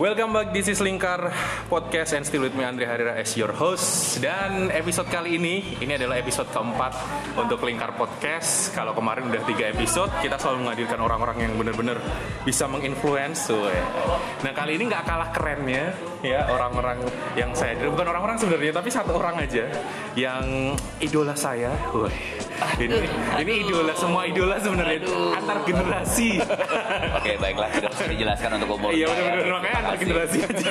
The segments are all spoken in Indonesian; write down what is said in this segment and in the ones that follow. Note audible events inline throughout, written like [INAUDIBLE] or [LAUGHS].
Welcome back, this is Lingkar Podcast and still with me Andre Harira as your host. Dan episode kali ini, ini adalah episode keempat untuk Lingkar Podcast. Kalau kemarin udah tiga episode, kita selalu menghadirkan orang-orang yang benar-benar bisa menginfluence so, ya. Nah kali ini nggak kalah kerennya ya orang-orang yang saya Bukan orang-orang sebenarnya, tapi satu orang aja Yang idola saya Wih, ini, ini idola, semua idola sebenarnya antar generasi. [LAUGHS] Oke baiklah tidak usah dijelaskan untuk umur. Iya benar-benar. Makanya antar generasi aja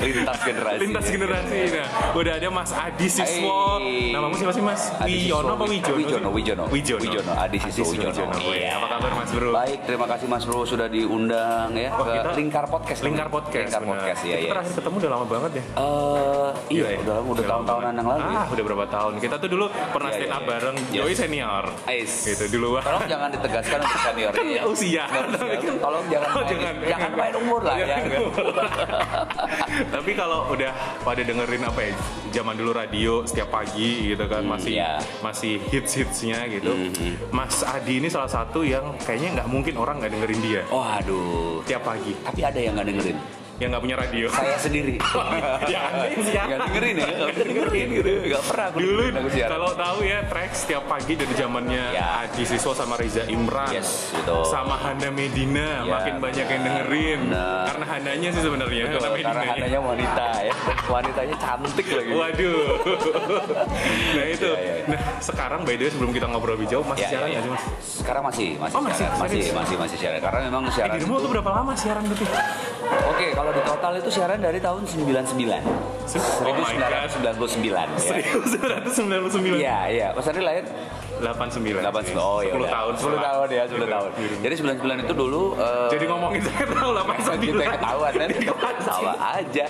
Lintas generasi. lintas generasi nah udah ada Mas Adi Siswo Hai. namamu siapa sih Mas Adi Wiyono apa Wijono Wijono, Wijono. Wijono Wijono, Adi Siswo Wijono. Iya. apa kabar Mas Bro Baik, terima kasih Mas Bro sudah diundang ya Wah, ke kita- Lingkar Podcast. Lingkar Podcast Lingkar. Podcast ya kita ya. terakhir ketemu udah lama banget ya Eh, iya, Gila ya? udah udah Udah lama tahun-tahunan yang lalu. ah udah berapa tahun kita tuh dulu pernah Iya, stand iya, up iya. bareng. Joey senior Ais. gitu dulu Tolong jangan ditegaskan untuk senior. [LAUGHS] kan usia Tolong Oh, jangan. jangan main umur lah ya. [LAUGHS] Tapi kalau udah pada dengerin apa ya zaman dulu radio setiap pagi gitu kan masih iya. masih hits hitsnya gitu Mhm. Mas Adi ini salah satu yang kayaknya nggak mungkin orang nggak dengerin dia Waduh. tiap pagi Tapi ada yang nggak dengerin. Yang nggak punya radio Saya sendiri. [LAUGHS] [LAUGHS] ya? Nggak dengerin ya, nggak bisa dengerin gitu. Nggak pernah aku dulu kalau tahu ya track setiap pagi dari zamannya Ya. Adi Siswo sama Reza Imran Yes, betul. sama Hana Medina Ya, makin banyak yang dengerin Benar. karena Hananya sih sebenarnya karena Medina adanya wanita ya. [LAUGHS] Wanitanya cantik lagi. Waduh. nah itu. Ya, ya, ya. Nah sekarang by the way sebelum kita ngobrol lebih jauh masih Ya, siaran ya, ya. mas? Sekarang masih, masih, Oh, masih? siaran. masih, masih, masih siaran. Karena memang Eh, siaran di rumah itu- tuh berapa lama siaran berarti? Oke, kalau di total itu siaran dari tahun 99. Oh my god. 1999 ya. 1999. Iya, iya. Mas Andri lahir 89. 89. Oh, iya. 10 udah. tahun. 10 tahun ya, 10 Gitu. tahun. Jadi 99 itu dulu eh, Jadi ngomongin saya tahu 89. kita ketahuan kan [LAUGHS] sama aja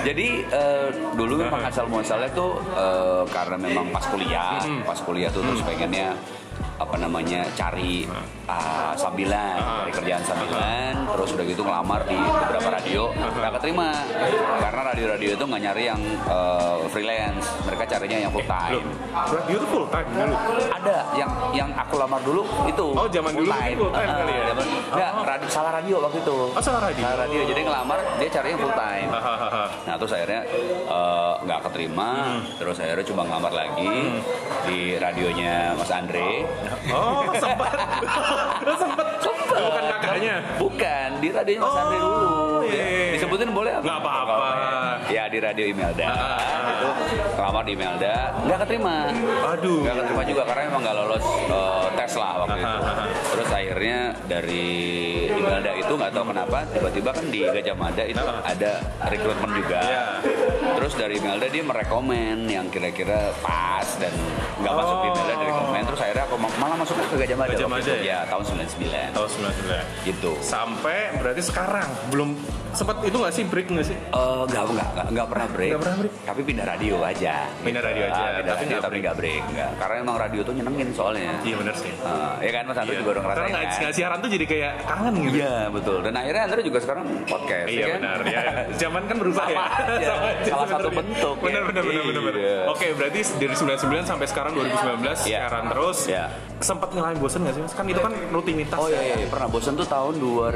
jadi eh, dulu memang asal muasalnya tuh eh, karena memang pas kuliah pas kuliah tuh terus pengennya apa namanya cari ah, sambilan cari kerjaan sambilan terus udah gitu ngelamar di beberapa radio nggak keterima. Karena radio-radio itu nggak nyari yang eh, freelance mereka carinya yang full time. radio tuh full time dulu. ada yang yang aku lamar dulu itu Oh, zaman dulu full time kali ya? zaman- nggak, radio, salah radio waktu itu. Oh, salah radio. Salah radio jadi ngelamar dia cari yang full time. Nah terus akhirnya eh, nggak keterima Hmm. terus akhirnya coba ngelamar lagi di radionya Mas Andre Oh [LAUGHS] sempat. sempat. Bukan kakaknya. bukan di radionya Mas Andre dulu Oh, iya, ya. iya. disebutin boleh apa Nggak apa-apa. ya di radio Imelda Ah. itu ngelamar di Imelda nggak keterima Aduh. nggak keterima juga karena emang nggak lolos eh, tes lah waktu itu Hahaha. terus akhirnya dari Imelda itu nggak tahu kenapa tiba-tiba kan di Gajah Mada itu ada rekrutmen juga Iya. terus dari Imelda dia merekomen yang kira-kira pas dan nggak masuk di Ma- malah masuk ke Gajah Mada Gajah Mada ya? ya tahun 99 Tahun 99. gitu Sampai berarti sekarang belum sempat itu nggak sih break nggak sih? Eh, nggak nggak nggak nggak pernah break. Nggak pernah break? Tapi pindah radio aja. Pindah radio aja, Ah, pindah tapi radio, nggak tapi break. nggak break. Nggak. Karena emang radio tuh nyenengin soalnya. Iya benar sih. Ah, ya kan Mas Andri juga udah ngerasain Karena nggak kan? siaran tuh jadi kayak kangen gitu. Iya betul. Dan akhirnya Andri juga sekarang podcast. Iya ya kan? benar ya. Zaman kan berubah ya. Sama aja [LAUGHS] Salah satu bentuk, ya. Benar benar benar benar. benar. Iya. Oke, berarti dari 99 sampai sekarang 2019 Iya. siaran terus. Iya. Sempat ngalamin bosen nggak sih? Mas? Kan itu kan rutinitas. Oh iya, iya iya. pernah bosan tuh tahun 2000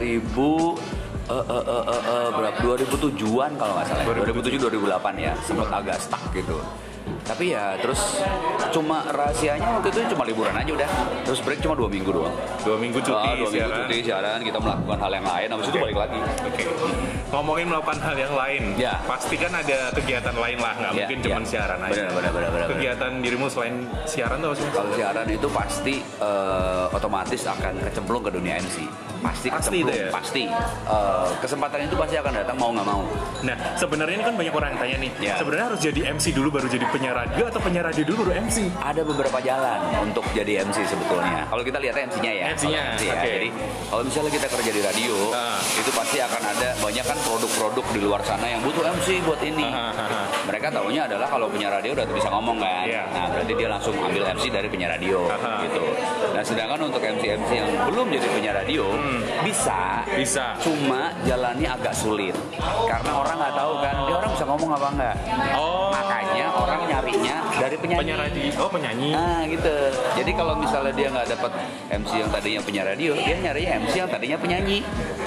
eh eh eh eh, eh, berapa 2007-an kalau nggak salah. 2007 2008 ya. Sempat agak stuck gitu. Tapi ya terus cuma rahasianya waktu itu cuma liburan aja udah. Terus break cuma dua minggu doang. Dua minggu cuti Ah, dua minggu siaran. cuti siaran kita melakukan hal yang lain habis itu balik lagi Oke. Ngomongin melakukan hal yang lain. Ya. Pasti kan ada kegiatan lain lah, nggak Ya, mungkin ya. cuma siaran aja. Benar, benar, benar, benar, Kegiatan dirimu selain siaran tuh apa sih? Kalau siaran itu pasti eh, otomatis akan kecemplung ke dunia MC pasti Pasti kecemplung ya? pasti Eh, kesempatan itu pasti akan datang mau nggak mau Nah, sebenarnya ini kan banyak orang yang tanya nih. Ya. Sebenarnya harus jadi MC dulu baru jadi penyiar radio atau penyiar radio dulu baru MC? ada beberapa jalan untuk jadi MC sebetulnya kalau kita lihat MC-nya ya MC-nya, Kalau ya. oke. jadi kalau misalnya kita kerja di radio Ah. itu pasti akan ada banyak kan produk-produk di luar sana yang butuh MC buat ini mereka taunya adalah kalau punya radio udah bisa ngomong kan Iya. nah berarti dia langsung ambil MC dari penyiar radio gitu nah sedangkan untuk MC-MC yang belum jadi penyiar radio bisa Hmm. Bisa. cuma jalannya agak sulit karena orang nggak tahu kan dia orang bisa ngomong apa enggak Oh. Makanya orang nyarinya dari penyanyi Penyiar radio. Oh, penyanyi. Nah gitu. Jadi kalau misalnya dia nggak dapat MC yang tadinya punya radio, dia nyarinya MC yang tadinya penyanyi.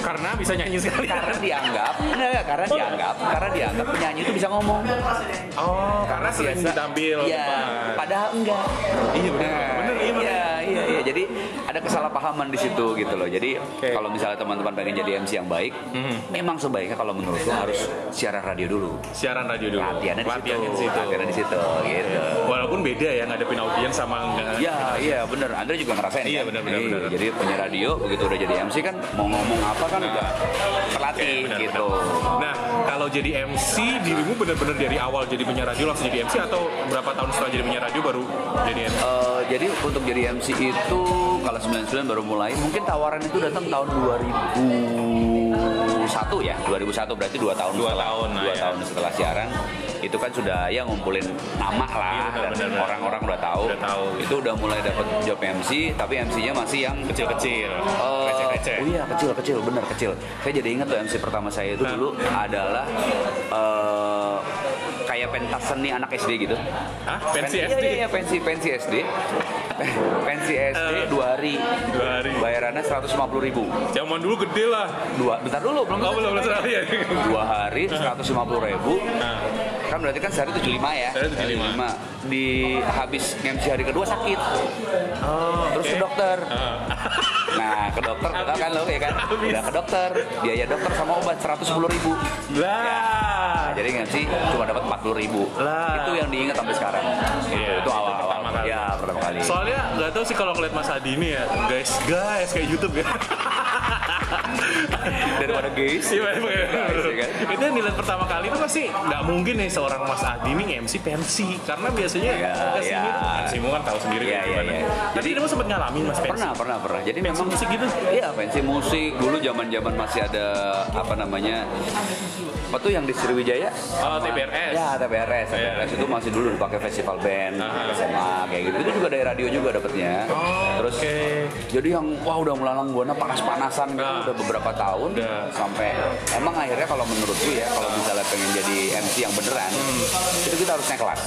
Karena bisa nyanyi sekali. Karena dianggap enggak, enggak, karena dianggap, karena dianggap penyanyi itu bisa ngomong. Oh, karena sering ditampil. Iya, padahal enggak. Iya benar. Nah, Benar, iya benar. iya, iya, iya. Jadi ada kesalahpahaman di situ gitu loh. Jadi Oke. kalau misalnya teman-teman pengen jadi MC yang baik, memang sebaiknya kalau menurutku harus siaran radio dulu. Siaran radio dulu. Latihannya di situ. Latihannya di situ. Gitu. Walaupun beda ya ngadepin audiens sama enggak. Iya, iya bener. Andre juga ngerasain Iya, kan? bener, bener, bener. Jadi punya radio, begitu udah jadi MC kan mau ngomong apa kan Nah. udah terlatih Oke, benar, gitu. benar. Nah, kalau jadi MC, dirimu benar-benar dari awal jadi penyiar radio langsung jadi MC atau berapa tahun setelah jadi penyiar radio baru jadi MC? Eh, jadi untuk jadi MC itu kalau 99 baru mulai, mungkin tawaran itu datang tahun 2001 ya, 2001 berarti dua tahun Dua setelah, tahun, dua ya. tahun setelah siaran itu kan sudah ya ngumpulin nama lah Iya, benar, dan orang-orang udah tahu. Udah tahu. Itu udah mulai dapat job MC, tapi MC-nya masih yang Kecil-kecil, receh-receh. Oh iya kecil kecil bener kecil. Saya jadi ingat tuh MC pertama saya itu Nah. dulu adalah eh, kayak pentas seni anak SD gitu. Hah? Pensi Pen- SD? Iya, iya, pensi pensi SD. Pensi SD Eh. dua hari. Dua hari. Bayarannya 150 ribu. Zaman dulu gede lah. Dua, bentar dulu belum. Oh, belum ya. Dua hari 150 ribu. Nah, Kan berarti kan sehari 75 ya. Sehari 75. Di habis MC hari kedua sakit. oh, Terus ke dokter. Ah. [LAUGHS] Nah, ke dokter, tahu kan lo ya kan? Habis. Udah ke dokter, biaya dokter sama obat 110 ribu. Lah. Jadi MC cuma dapat 40 ribu. Lah. Itu yang diingat sampai sekarang. Iya, itu awal-awal. pertama kali. Ya. Soalnya nggak tahu sih kalau ngeliat Mas Adi ini ya, guys, guys kayak YouTube ya. [LAUGHS] [LAUGHS] Daripada guys. Iya, bener. Guys, ya kan? Itu yang dilihat pertama kali itu pasti nggak mungkin nih seorang Mas Adi nih MC pensi karena biasanya Iya, ke sini iya. tuh pensimu kan tahu sendiri Iya, iya, gimana. iya. Tapi Jadi- kamu sempat ngalamin Mas pensi. Pernah, pernah, pernah. Jadi Pensi memang musik gitu? Iya, pensi musik. Dulu zaman-zaman masih ada apa namanya? Apa tuh yang di Sriwijaya? Oh, TPRS. Ya, TPRS. Iya. TPRS itu masih dulu dipakai festival band. SMA kayak gitu. Itu juga dari radio juga dapetnya. Terus jadi yang wah udah melalang buana panas-panasan gitu Nah. udah beberapa tahun Udah. sampai emang akhirnya kalau menurutku ya kalau misalnya pengen jadi MC yang beneran Hmm. itu kita harus naik kelas.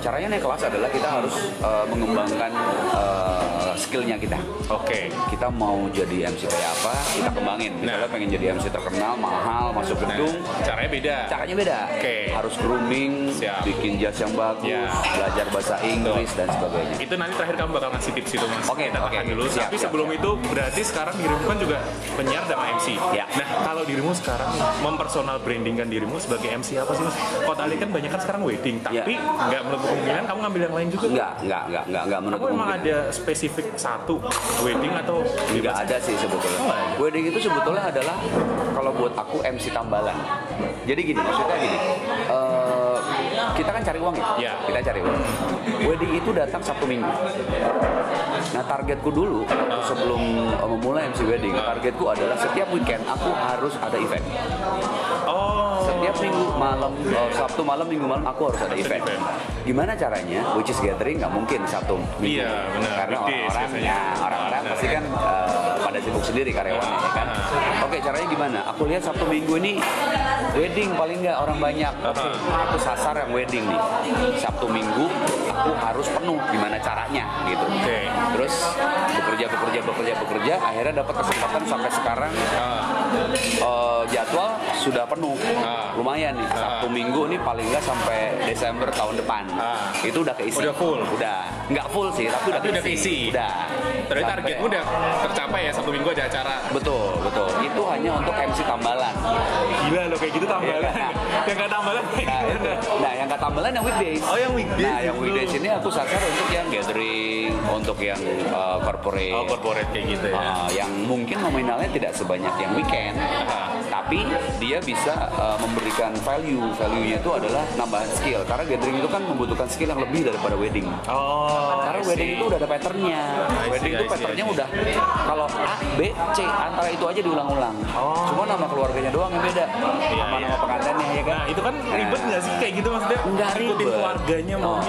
Caranya naik kelas adalah kita harus uh, mengembangkan uh, skillnya kita. Oke. Kita mau jadi MC kayak apa, kita kembangin. Misalnya Nah. pengen jadi MC terkenal, mahal, masuk Nah, gedung, caranya beda. caranya beda. Oke. Harus grooming, Siap. bikin jas yang bagus, Ya. belajar bahasa Inggris dan sebagainya. Itu nanti terakhir kamu bakal ngasih tips itu mas. Oke, Kita oke. tahan dulu. Siap, Tapi siap, sebelum siap. itu berarti sekarang dirimu kan juga penyiar sama MC. Ya. Nah kalau dirimu sekarang mempersonal brandingkan dirimu sebagai MC apa sih mas? Kota Ali kan banyak kan sekarang wedding, Ya. tapi nggak menutup kemungkinan kamu ngambil yang lain juga. Enggak, enggak, enggak, enggak, enggak Kamu menutup emang kemungkinan. ada spesifik satu wedding atau Nggak ada sih sebetulnya. Oh, nggak. Wedding itu sebetulnya adalah kalau buat aku MC tambalan. Jadi gini, maksudnya gini. Kita kan cari uang ya? Iya. Kita cari uang. Wedding itu datang Sabtu Minggu. Nah targetku dulu sebelum eh, memulai MC wedding, targetku adalah setiap weekend aku harus ada event. Oh. Setiap minggu malam, eh, Sabtu malam, minggu malam aku harus ada Harus ada event. event. Gimana caranya? Which is gathering nggak mungkin Sabtu minggu. Iya, benar. Karena orang-orang ya, orang-orang pasti kan eh, pada sibuk sendiri karyawannya ya kan. Oke, caranya gimana? Aku lihat Sabtu Minggu ini wedding paling nggak orang banyak. Aku sasar yang wedding nih. Sabtu Minggu aku harus penuh. Gimana caranya gitu. Oke. Terus bekerja bekerja bekerja bekerja akhirnya dapat kesempatan sampai sekarang eh, jadwal sudah penuh. Lumayan nih. Sabtu Minggu nih paling nggak sampai Desember tahun depan. Ah. Itu udah keisi. Udah full? Udah. Nggak full sih, tapi udah Tapi udah keisi. Udah. Terus Sampai- targetmu udah tercapai ya Sabtu Minggu ada acara. Betul, betul. Itu hanya untuk MC tambalan. Gila lo kayak gitu tambalan. Iya. [LAUGHS] yang nggak tambalan Nah, nah, yang kata tambalan yang weekdays. Oh, yang weekdays Nah, yang weekdays ini aku sasar untuk yang gathering, untuk yang uh, corporate. Oh corporate kayak gitu ya. Uh, yang mungkin nominalnya tidak sebanyak yang weekend, tapi dia bisa uh, memberikan value. Value-nya itu adalah nambahan skill. Karena gathering itu kan membutuhkan skill yang lebih daripada wedding. Oh. Karena wedding itu udah ada patternnya. Wedding itu patternnya udah kalau A, B, C antara itu aja diulang-ulang. Oh. Cuma nama keluarganya doang yang beda. Iya, Sama iya. nama pengantinnya ya kan. Nah itu kan ribet nggak sih kayak gitu maksudnya? Nggak Ngikutin ribet. keluarganya Oh.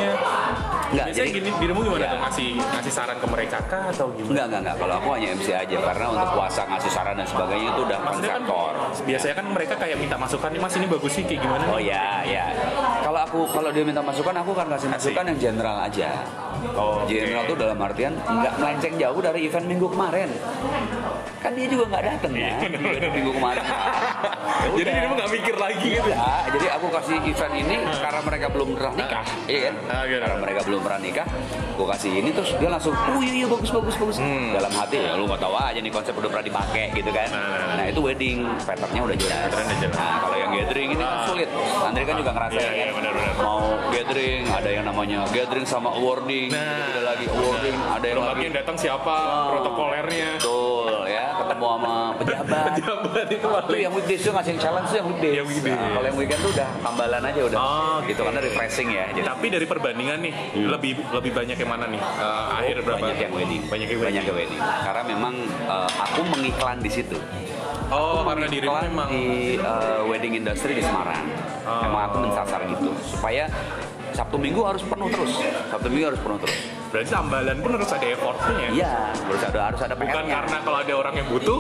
Maunya. Nggak, Biasanya jadi- gini, dirimu gimana Iya. tuh ngasih ngasih saran ke mereka kah atau gimana? Enggak, enggak, enggak. Kalau aku hanya MC aja karena untuk puasa ngasih saran dan sebagainya itu udah Maksudnya kan biasanya kan mereka kayak minta masukan nih mas ini bagus sih kayak gimana Oh ya, ya. Aku kalau dia minta masukan, aku kan kasih masukan yang general aja. Oh. General tuh dalam artian nggak melenceng jauh dari event minggu kemarin. Kan dia juga nggak datang ya minggu kemarin. [LAUGHS] Ya Jadi dia nggak mikir lagi gitu. Ya, jadi aku kasih event ini karena mereka belum pernah nikah, iya kan? Ah, gitu. Karena mereka belum pernah nikah, aku kasih ini terus dia langsung, oh iya iya bagus bagus bagus. Hmm. Dalam hati ya lu nggak tahu aja nih konsep udah pernah dipakai gitu kan. Nah. Nah itu wedding patternnya udah jelas. Nah kalau yang gathering ini kan Ah. sulit. Andri kan juga ngerasain Iya, iya, kan. benar-benar. Mau gathering, ada yang namanya gathering sama awarding, Nah. ada lagi awarding, ada yang lagi yang datang siapa, Oh. protokolernya. Betul ya, ketemu sama pejabat. [LAUGHS] Pejabat itu paling. yang weekdays tuh ngasih challenge tuh yang weekdays. Yang weekdays. Nah, kalau yang weekend tuh udah tambalan aja udah. Oh, Gitu karena refreshing ya. Jadi Tapi dari perbandingan nih, lebih lebih banyak yang mana nih? Eh, akhir berapa? banyak yang wedding. Banyak yang wedding. Banyak yang wedding. Karena memang eh, aku mengiklan di situ. Oh, karena dirimu Iklan memang di eh, wedding industry di Semarang. Oh. Memang aku mensasar gitu supaya Sabtu Minggu harus penuh terus. Sabtu Minggu harus penuh terus. berarti tambalan pun harus ada effortnya ya. Iya, harus ada harus ada Bukan PR-nya. karena kalau ada orang yang butuh,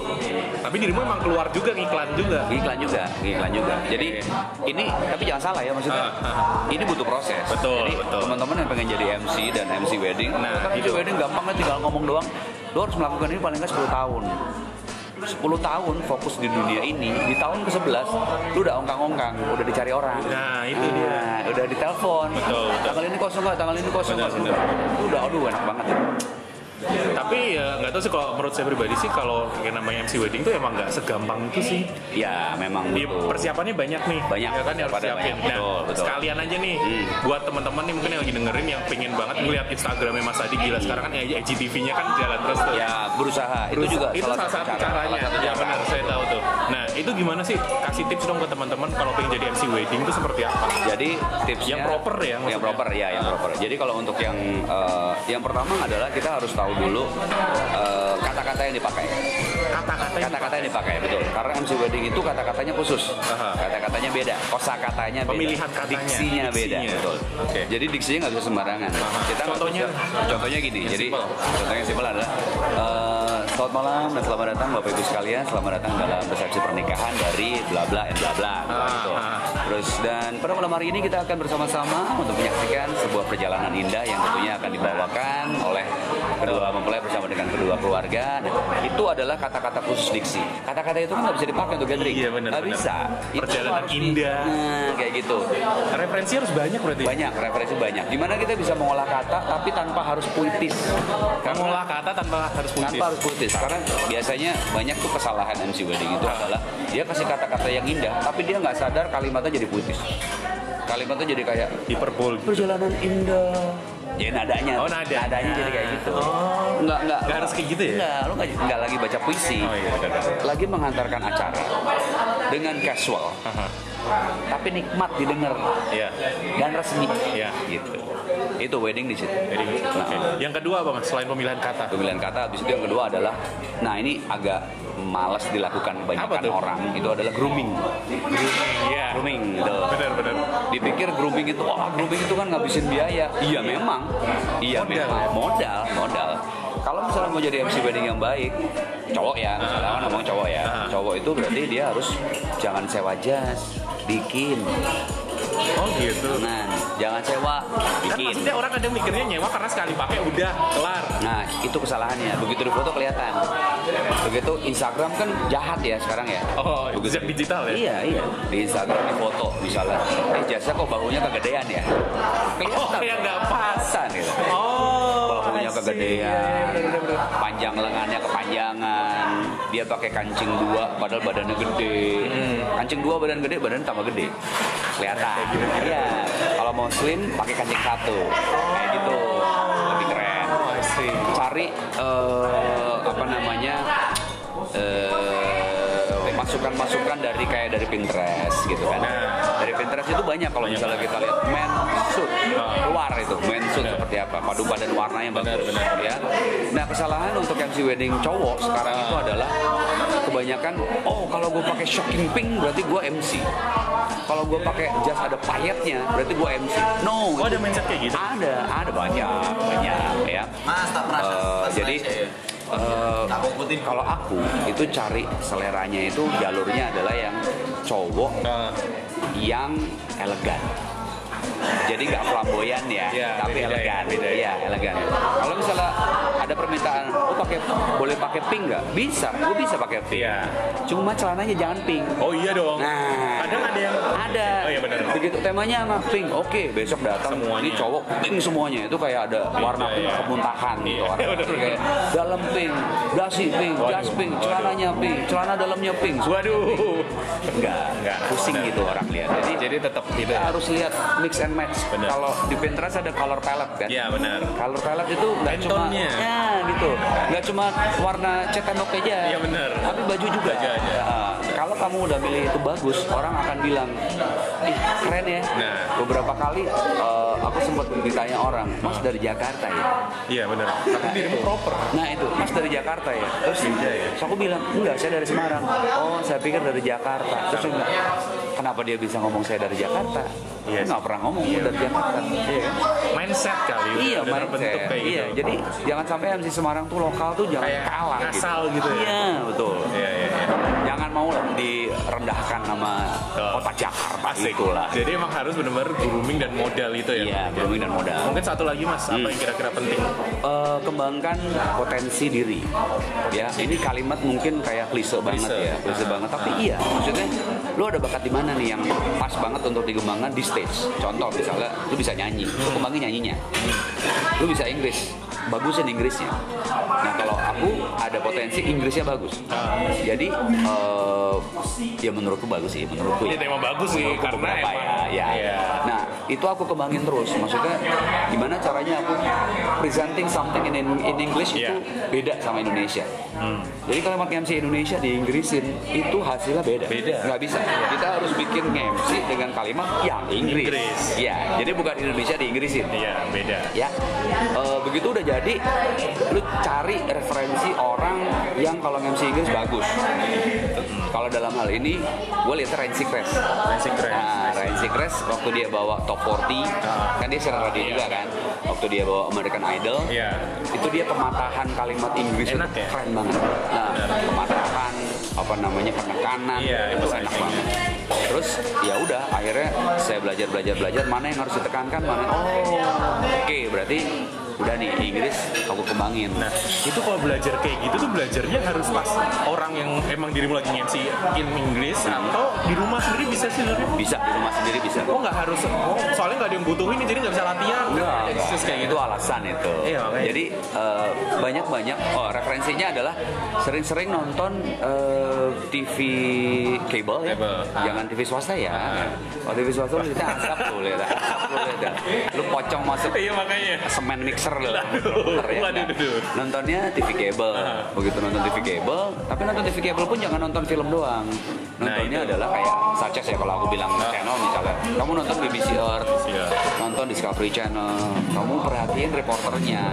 tapi dirimu memang keluar juga iklan juga. iklan juga, iklan juga. Jadi ini tapi jangan salah ya maksudnya. Ah, Ini butuh proses. Betul, Jadi betul. teman-teman yang pengen jadi MC dan MC wedding, Nah, kan. MC wedding gampang tinggal ngomong doang. Lo harus melakukan ini paling nggak 10 tahun. 10 tahun fokus di dunia ini, di tahun ke-11 lu udah ongkang-ongkang, udah dicari orang. Nah, itu dia. Nah, udah ditelepon. Betul, betul. Tanggal ini kosong nggak? Tanggal ini kosong nggak? Udah, aduh enak banget ya. Tapi ya nggak tahu sih kalau menurut saya pribadi sih kalau yang namanya MC wedding tuh emang nggak segampang itu sih. Ya, memang butuh. persiapannya banyak nih. Banyak, ya kan yang harus persiapannya siapin. banyak. Nah, Betul, betul. sekalian aja nih Hmm. buat teman-teman nih mungkin yang lagi dengerin yang pengen banget ngeliat Instagramnya Mas Adi gila sekarang kan IGTV-nya kan jalan terus tuh. Ya, berusaha. Itu juga itu salah, satu cara- caranya. salah satu ya benar, saya tahu tuh. Itu gimana sih? Kasih tips dong ke teman-teman kalau pengen jadi MC wedding itu seperti apa? Jadi tipsnya Yang proper ya, maksudnya? Yang proper ya, yang proper. Jadi kalau untuk yang eh, yang pertama adalah kita harus tahu dulu eh, kata-kata yang dipakai. Kata-kata yang Kata-kata yang dipakai betul. Karena MC wedding itu kata-katanya khusus. Aha. Kata-katanya beda. Kosa-katanya beda. Pemilihan katanya, Diksinya beda, diksinya. betul. Oke. Jadi diksinya nggak bisa sembarangan. Aha. Kita Contohnya? bisa- contohnya gini. Jadi simpel. contohnya simpel adalah eh, selamat malam dan selamat datang Bapak Ibu sekalian. Selamat datang dalam resepsi pernikahan dari bla bla and bla bla. Ah, gitu. ah. Terus dan pada malam hari ini kita akan bersama-sama untuk menyaksikan sebuah perjalanan indah yang tentunya akan dibawakan oleh kedua mempelai bersama dengan kedua keluarga. Itu adalah kata-kata khusus diksi. Kata-kata itu kan nggak bisa dipakai untuk gathering. Iya, benar, Nggak benar. bisa. Itu Perjalanan di- indah. Nah, kayak gitu. Referensi harus banyak berarti. Banyak referensi banyak. Di mana kita bisa mengolah kata tapi tanpa harus puitis. Karena Mengolah kata tanpa harus puitis. tanpa harus puitis karena biasanya banyak tuh kesalahan MC wedding itu adalah dia kasih kata-kata yang indah tapi dia nggak sadar kalimatnya jadi puitis kalimatnya jadi kayak Hiperbol. perjalanan indah ya nadanya Oh, nada. nadanya jadi kayak gitu Oh. nggak nggak Nggak harus kayak gitu ya? nggak lu nggak nggak lagi baca puisi Oh iya, benar. lagi mengantarkan acara dengan casual tapi nikmat didengar Iya. dan resmi Iya. gitu itu wedding di situ Jadi, Nah, oke. Yang kedua apa mas? Selain pemilihan kata. pemilihan kata habis itu yang kedua adalah nah ini agak malas dilakukan kebanyakan orang itu adalah grooming. Iya. grooming gitu Benar-benar. dipikir grooming itu wah grooming itu kan ngabisin biaya. Iya memang. Iya Modal. memang. Modal modal. Kalau misalnya mau jadi MC wedding yang baik cowok ya misalnya kan ngomong cowok ya. Ah. cowok itu berarti dia harus jangan sewa jas bikin. Oh gitu. nah jangan sewa Kan bikin maksudnya orang kadang mikirnya nyewa karena sekali pakai udah kelar. Nah, itu kesalahannya. Begitu di foto kelihatan. Begitu Instagram kan jahat ya sekarang ya. Oh, Begitu. digital ya? Iya, iya. Di Instagram di foto misalnya. Eh, jasa kok bahunya kegedean ya? Oh, kayak nggak pas. Pasan gitu. Oh, Kegedean. Iya, bener-bener. Panjang lengannya kepanjangan. Dia pakai kancing dua padahal badannya gede. Hmm. Kancing dua badan gede, badan tambah gede. Kelihatan. Iya. Kalau mau slim pakai kancing satu. Kayak gitu. Lebih keren Oh, cari eh, apa namanya eh, masukan-masukan dari kayak dari Pinterest gitu kan. Nah. Dari Pinterest itu banyak kalau Banyak misalnya kita lihat men suit Ah. luar itu men suit Benar. seperti apa padu padan warnanya Benar, bagus benar. ya. Nah kesalahan untuk MC wedding cowok sekarang Ah. itu adalah kebanyakan oh kalau gue pakai shocking pink berarti gue MC. Kalau gue pakai jas ada payetnya berarti gue MC. No. Oh, ada itu- mindset kayak gitu? Ada, ada banyak, banyak ya. Mas tak pernah Eh, pas jadi saya. Eh, kalau aku itu cari seleranya itu jalurnya adalah yang cowok Eh, yang elegan. Jadi nggak flamboyan ya, Iya, tapi beda ya, elegan. beda ya. Iya, elegan. Kalau misalnya ada permintaan, oh pakai boleh pakai pink nggak? Bisa, gue bisa pakai pink. Iya. Cuma celananya jangan pink. Oh iya dong. Nah, Kadang ada yang ada. Oh iya benar. Begitu temanya sama pink, oke besok datang Semuanya. ini cowok pink semuanya itu kayak ada warna pink ya. kemuntahan gitu Iya, warna. Kayak dalam pink, dasi pink, jas pink, celananya pink, celana dalamnya pink. Waduh. Enggak, Enggak. pusing gitu orang lihat. Jadi Jadi tetap kita tidak. harus lihat mix and match. Kalau di Pinterest ada color palette kan. Iya benar. Color palette itu nggak cuma Pantone-nya. Gitu, nggak cuma warna tembok aja. Iya, benar. Tapi baju juga. Baju aja. Ya, kamu udah milih itu bagus, orang akan bilang, ih keren ya. Nah. Beberapa kali eh, aku sempat ditanya orang, Mas dari Jakarta ya. Iya benar. Tapi dirimu proper. Nah itu, Mas dari Jakarta ya. Terus, Beda ya? terus aku bilang, enggak, saya dari Semarang. Oh, saya pikir dari Jakarta. Terus bilang, kenapa dia bisa ngomong saya dari Jakarta? Iya Nggak pernah ngomong "Gua dari Jakarta. Iya kan? Mindset kali. Iya, mindset. kayak Iya, gitu. jadi jangan sampai MC Semarang tuh lokal tuh jangan Kayak kalah ngasal gitu ya? Iya, betul. Iya iya iya. Mau direndahkan sama Betul. kota Jakarta Asik. itulah. Jadi emang harus benar-benar grooming dan modal itu ya. Iya, grooming dan modal. Mungkin satu lagi mas, apa yang kira-kira penting? Eh, kembangkan potensi diri. Ya, ini kalimat mungkin kayak klise banget Klise. ya, klise banget. Tapi iya, maksudnya lu ada bakat di mana nih yang pas banget untuk dikembangkan di stage. Contoh misalnya lu bisa nyanyi, lu kembangin nyanyinya. Lu bisa Inggris, bagusin Inggrisnya. Nah kalau aku ada potensi Inggrisnya bagus. Jadi eh, ya menurutku bagus sih, menurutku ya. emang bagus sih, Menurutku karena emang- ya, ya. Iya. Nah, itu aku kembangin terus. Maksudnya gimana caranya aku presenting something in, in English itu Iya. beda sama Indonesia. Jadi kalau pakai MC Indonesia di Inggrisin itu hasilnya beda. Beda. Nggak bisa. Kita harus bikin MC dengan kalimat yang Inggris. Inggris. Ya, jadi bukan Indonesia di Inggrisin. Iya beda. Ya, Eh, begitu udah jadi, lu cari referensi orang yang kalau MC Inggris bagus. Kalau dalam hal ini, gue lihat Ryan Seacrest. Ryan Seacrest. Nah, Ryan Seacrest waktu dia bawa Top 40, kan dia siaran radio juga kan. Waktu dia bawa American Idol, Iya. itu dia pematahan kalimat Inggris Enak ya? keren banget. Nah, pematahan apa namanya penekanan Iya, itu emphasizing. enak banget. Terus ya udah akhirnya saya belajar belajar belajar mana yang harus ditekankan mana. Oh, oke berarti udah nih Inggris aku kembangin. Nah, itu kalau belajar kayak gitu tuh belajarnya harus pas orang yang emang dirimu lagi nge-MC in Inggris atau di rumah sendiri bisa sih? Bisa di rumah sendiri bisa. Oh nggak harus, oh soalnya nggak ada yang butuhin jadi nggak bisa latihan. Enggak. eksis kayak gitu. itu alasan itu. Iya, makanya. Jadi eh, banyak-banyak oh referensinya adalah sering-sering nonton eh, TV kabel ya. Kabel. Ah. Jangan TV swasta ya. Kalau TV swasta kita asap tuh lihat, asap lu lihat. dah. Lu pocong masuk Iya makanya. semen mixer loh. Waduh, Bener ya? waduh, waduh. Nontonnya TV kabel. Ah. Begitu nonton TV kabel, tapi nonton TV kabel pun jangan nonton film doang. Nontonnya Nah, itu. adalah kayak such as ya kalau aku bilang Ah. channel misalnya. Kamu nonton BBC Earth, Iya. nonton Discovery Channel, kamu perhatiin reporternya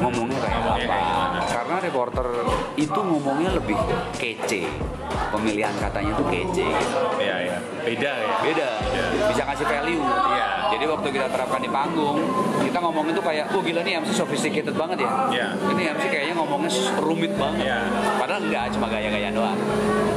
ngomongnya kayak apa. Karena reporter itu ngomongnya lebih kece. Pemilihan katanya tuh kece gitu. Iya iya. Beda ya. Beda, Iya. bisa kasih value. Iya. Jadi waktu kita terapkan di panggung, kita ngomongin tuh kayak, oh gila nih MC sophisticated banget ya. Iya. Ini MC kayaknya ngomongnya rumit banget. Iya. Padahal enggak, cuma gaya-gaya doang.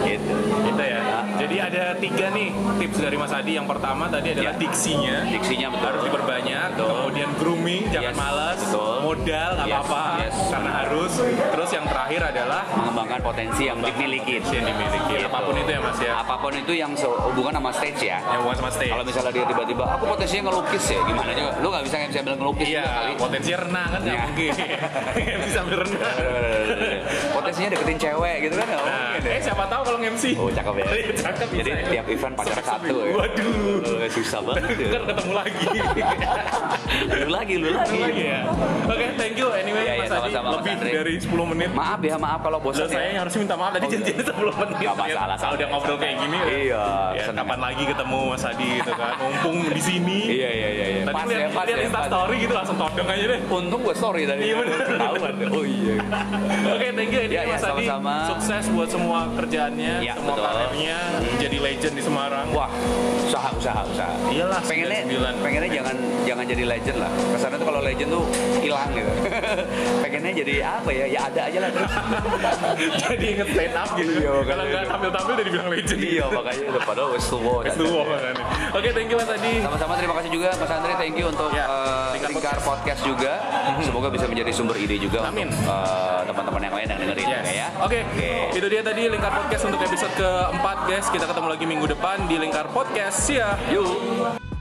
Gitu. Gitu ya. Nah. Jadi ada tiga nih tips dari Mas Adi. Yang pertama tadi adalah Iya. diksinya. Diksinya betul. harus diperbanyak. Betul. Kemudian grooming, jangan Yes, malas. betul. Modal nggak Yes, apa-apa, yes. karena harus. Terus yang terakhir adalah Mengembangkan potensi yang dimiliki. potensi yang dimiliki. Gitu. Apa pun itu ya Mas ya. Apa pun itu yang sehubungan sama stage ya. Yang bukan sama stage. Kalau misalnya dia tiba-tiba, aku potensinya ngelukis ya, gimana juga? Lu nggak bisa MC sambil ngelukis Iya, juga kali. potensinya renang kan nggak Iya. mungkin. [LAUGHS] Bisa sambil renang. Potensinya deketin cewek gitu kan nggak Nah, mungkin ya. eh siapa tahu kalau nge-MC. Oh cakep ya. [LAUGHS] Iya, cakep Jadi bisa ya. tiap event pacar satu ya. Waduh. Eh, susah banget [LAUGHS] ya. Kan ketemu lagi. lu lagi, lu lagi. lagi ya. Oke, thank you anyway Mas Adi. sama-sama, Mas Lebih Andre. dari 10 menit. Maaf ya, maaf kalau bosan Loh, saya yang ya. harus minta maaf tadi Oh, iya. janjinya 10 menit. Nggak masalah, Kalau udah ngobrol kayak gini. Iya, Ya, kapan lagi ketemu Mas Adi gitu kan. Mumpung di sini. Iya, iya, iya. iya. Tadi lihat ya, lihat ya. Insta story gitu langsung todong aja deh. Untung gue story tadi. Iya, bener. Ketahuan. Oh iya. Oke, thank you ini Iya, iya, Mas Adi. Sukses buat semua kerjaannya, Iya, semua karirnya, jadi legend di Semarang. Wah, usaha usaha usaha Iyalah, pengennya 99. pengennya jangan jangan jadi legend lah kesannya tuh kalau legend tuh hilang gitu [LAUGHS] [LAUGHS] pengennya jadi apa ya ya ada aja lah terus [LAUGHS] Jadi inget stand up gitu. Iya, Kalau nggak itu. tampil-tampil jadi bilang legend. iya makanya udah padahal wes tua It's the war, makanya. Oke, thank you Mas Adi. sama-sama terima kasih juga Mas Andre thank you untuk Ya, eh, Lingkar Lingkar Podcast juga semoga bisa menjadi sumber ide juga Amin. untuk eh, teman-teman yang lain yang dengerin Yes. ya Oke, Oke. itu dia tadi Lingkar Podcast untuk episode keempat guys. Kita ketemu lagi minggu depan di Lingkar Podcast. See ya. yuk